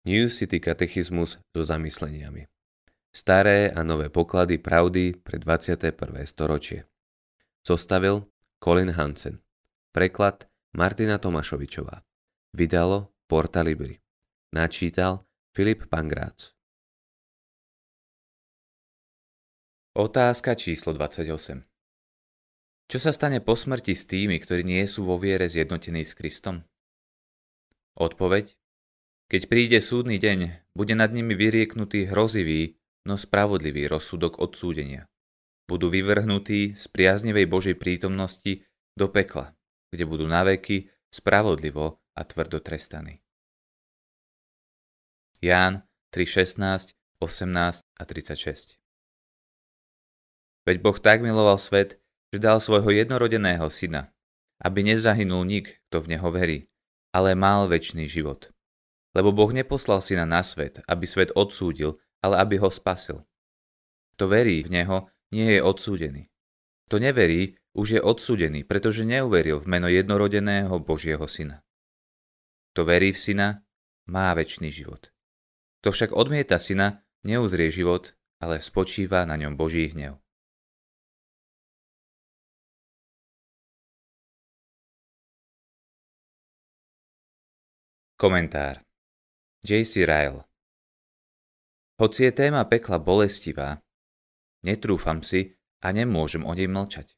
New City katechizmus so zamysleniami. Staré a nové poklady pravdy pre 21. storočie. Zostavil Colin Hansen. Preklad Martina Tomašovičová. Vydalo Porta Libri. Načítal Filip Pangrác. Otázka číslo 28. Čo sa stane po smrti s tými, ktorí nie sú vo viere zjednotení s Kristom? Odpoveď keď príde súdny deň, bude nad nimi vyrieknutý hrozivý, no spravodlivý rozsudok odsúdenia. Budú vyvrhnutí z priaznevej Božej prítomnosti do pekla, kde budú naveky spravodlivo a tvrdo trestaní. Ján 3.16, 18 a 36 Veď Boh tak miloval svet, že dal svojho jednorodeného syna, aby nezahynul nik, kto v neho verí, ale mal väčší život. Lebo Boh neposlal syna na svet, aby svet odsúdil, ale aby ho spasil. Kto verí v Neho, nie je odsúdený. Kto neverí, už je odsúdený, pretože neuveril v meno jednorodeného Božieho syna. Kto verí v syna, má väčší život. Kto však odmieta syna, neuzrie život, ale spočíva na ňom Boží hnev. Komentár J.C. Ryle Hoci je téma pekla bolestivá, netrúfam si a nemôžem o nej mlčať.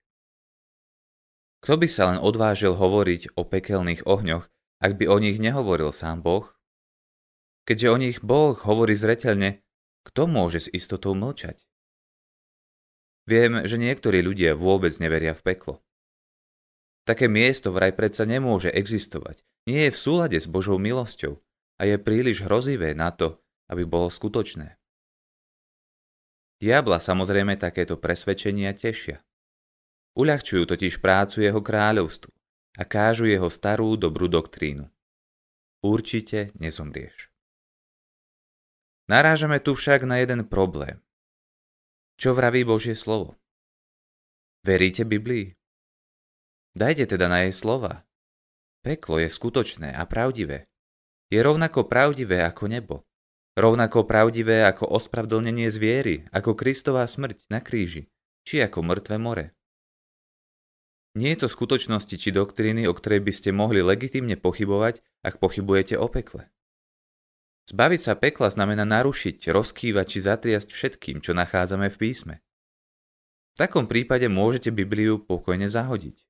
Kto by sa len odvážil hovoriť o pekelných ohňoch, ak by o nich nehovoril sám Boh? Keďže o nich Boh hovorí zreteľne, kto môže s istotou mlčať? Viem, že niektorí ľudia vôbec neveria v peklo. Také miesto vraj predsa nemôže existovať. Nie je v súlade s Božou milosťou a je príliš hrozivé na to, aby bolo skutočné. Diabla samozrejme takéto presvedčenia tešia. Uľahčujú totiž prácu jeho kráľovstvu a kážu jeho starú dobrú doktrínu. Určite nezomrieš. Narážame tu však na jeden problém. Čo vraví Božie slovo? Veríte Biblii? Dajte teda na jej slova. Peklo je skutočné a pravdivé je rovnako pravdivé ako nebo. Rovnako pravdivé ako ospravedlnenie zviery, ako Kristová smrť na kríži, či ako mŕtve more. Nie je to skutočnosti či doktríny, o ktorej by ste mohli legitimne pochybovať, ak pochybujete o pekle. Zbaviť sa pekla znamená narušiť, rozkývať či zatriasť všetkým, čo nachádzame v písme. V takom prípade môžete Bibliu pokojne zahodiť.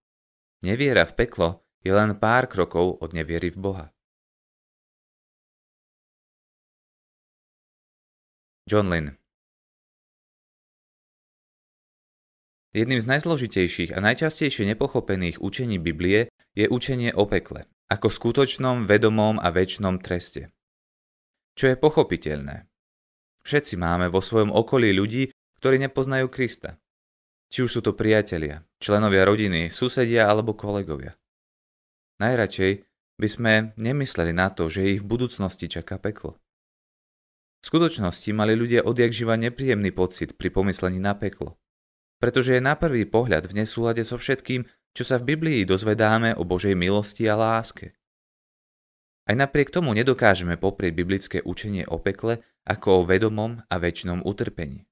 Neviera v peklo je len pár krokov od neviery v Boha. John Lynn Jedným z najzložitejších a najčastejšie nepochopených učení Biblie je učenie o pekle, ako skutočnom, vedomom a väčšnom treste. Čo je pochopiteľné. Všetci máme vo svojom okolí ľudí, ktorí nepoznajú Krista. Či už sú to priatelia, členovia rodiny, susedia alebo kolegovia. Najradšej by sme nemysleli na to, že ich v budúcnosti čaká peklo. Skutočnosti mali ľudia odjak živa nepríjemný pocit pri pomyslení na peklo. Pretože je na prvý pohľad v nesúlade so všetkým, čo sa v Biblii dozvedáme o Božej milosti a láske. Aj napriek tomu nedokážeme poprieť biblické učenie o pekle ako o vedomom a väčšinom utrpení.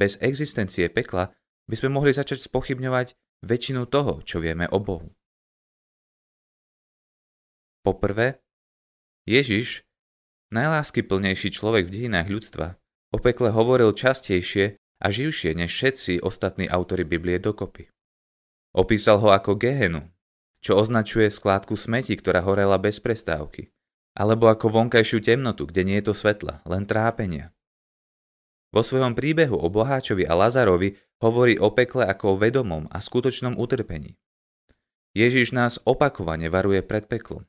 Bez existencie pekla by sme mohli začať spochybňovať väčšinu toho, čo vieme o Bohu. Poprvé, Ježiš Najláskyplnejší človek v dejinách ľudstva o pekle hovoril častejšie a živšie než všetci ostatní autory Biblie dokopy. Opísal ho ako Gehenu, čo označuje skládku smeti, ktorá horela bez prestávky, alebo ako vonkajšiu temnotu, kde nie je to svetla, len trápenia. Vo svojom príbehu o Boháčovi a Lazarovi hovorí o pekle ako o vedomom a skutočnom utrpení. Ježiš nás opakovane varuje pred peklom.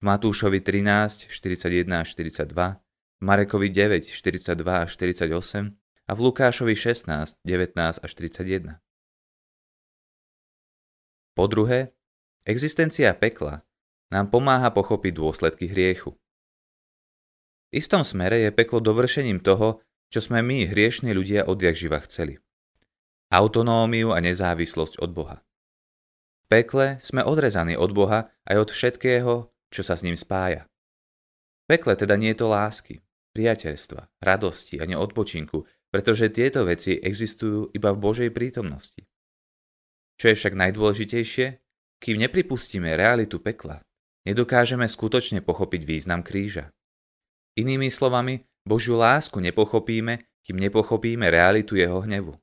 Matúšovi 13, 41 až 42, Marekovi 9, 42 až 48 a v Lukášovi 16, 19 až 31. Po druhé, existencia pekla nám pomáha pochopiť dôsledky hriechu. V istom smere je peklo dovršením toho, čo sme my, hriešní ľudia, odjak živa chceli. Autonómiu a nezávislosť od Boha. V pekle sme odrezaní od Boha aj od všetkého, čo sa s ním spája. pekle teda nie je to lásky, priateľstva, radosti ani odpočinku, pretože tieto veci existujú iba v Božej prítomnosti. Čo je však najdôležitejšie, kým nepripustíme realitu pekla, nedokážeme skutočne pochopiť význam kríža. Inými slovami, Božiu lásku nepochopíme, kým nepochopíme realitu jeho hnevu.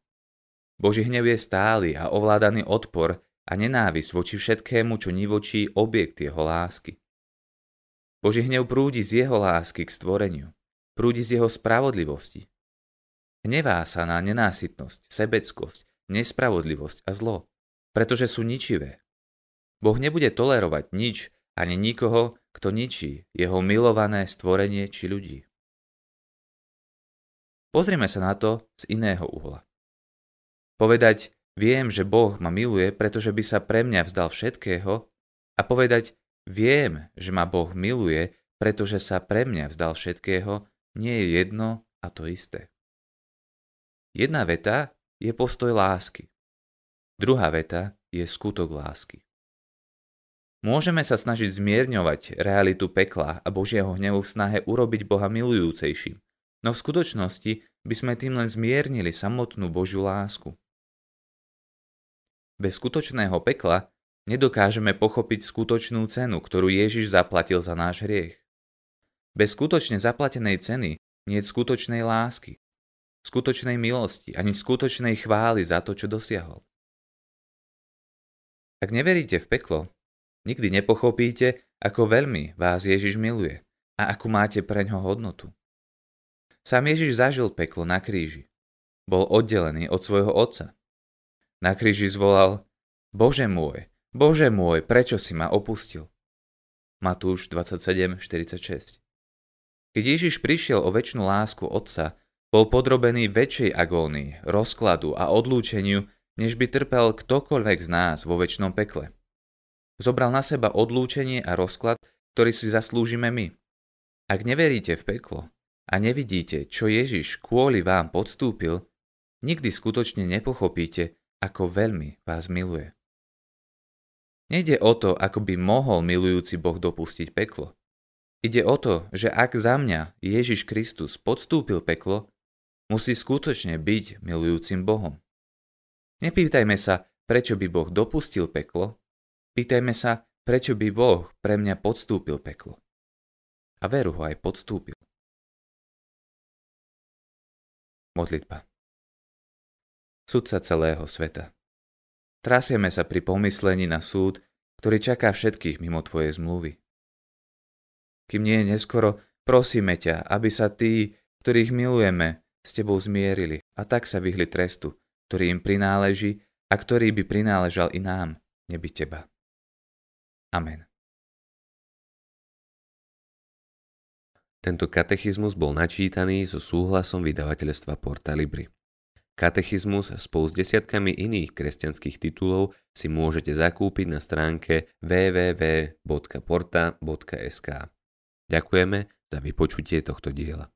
Boží hnev je stály a ovládaný odpor a nenávisť voči všetkému, čo nivočí objekt jeho lásky. Boží hnev prúdi z jeho lásky k stvoreniu, prúdi z jeho spravodlivosti. Hnevá sa na nenásytnosť, sebeckosť, nespravodlivosť a zlo, pretože sú ničivé. Boh nebude tolerovať nič ani nikoho, kto ničí jeho milované stvorenie či ľudí. Pozrime sa na to z iného uhla. Povedať, viem, že Boh ma miluje, pretože by sa pre mňa vzdal všetkého a povedať, viem, že ma Boh miluje, pretože sa pre mňa vzdal všetkého, nie je jedno a to isté. Jedna veta je postoj lásky. Druhá veta je skutok lásky. Môžeme sa snažiť zmierňovať realitu pekla a Božieho hnevu v snahe urobiť Boha milujúcejším, no v skutočnosti by sme tým len zmiernili samotnú Božiu lásku. Bez skutočného pekla nedokážeme pochopiť skutočnú cenu, ktorú Ježiš zaplatil za náš hriech. Bez skutočne zaplatenej ceny nie je skutočnej lásky, skutočnej milosti ani skutočnej chvály za to, čo dosiahol. Ak neveríte v peklo, nikdy nepochopíte, ako veľmi vás Ježiš miluje a akú máte pre ňo hodnotu. Sám Ježiš zažil peklo na kríži. Bol oddelený od svojho otca. Na kríži zvolal Bože môj, Bože môj, prečo si ma opustil? Matúš 27.46 Keď Ježiš prišiel o väčšinu lásku Otca, bol podrobený väčšej agónii, rozkladu a odlúčeniu, než by trpel ktokoľvek z nás vo väčšnom pekle. Zobral na seba odlúčenie a rozklad, ktorý si zaslúžime my. Ak neveríte v peklo a nevidíte, čo Ježiš kvôli vám podstúpil, nikdy skutočne nepochopíte, ako veľmi vás miluje. Nejde o to, ako by mohol milujúci Boh dopustiť peklo. Ide o to, že ak za mňa Ježiš Kristus podstúpil peklo, musí skutočne byť milujúcim Bohom. Nepýtajme sa, prečo by Boh dopustil peklo, pýtajme sa, prečo by Boh pre mňa podstúpil peklo. A veru ho aj podstúpil. Modlitba sudca celého sveta. Trasieme sa pri pomyslení na súd, ktorý čaká všetkých mimo Tvojej zmluvy. Kým nie je neskoro, prosíme ťa, aby sa tí, ktorých milujeme, s Tebou zmierili a tak sa vyhli trestu, ktorý im prináleží a ktorý by prináležal i nám, neby Teba. Amen. Tento katechizmus bol načítaný so súhlasom vydavateľstva Porta Libri. Katechizmus spolu s desiatkami iných kresťanských titulov si môžete zakúpiť na stránke www.porta.sk. Ďakujeme za vypočutie tohto diela.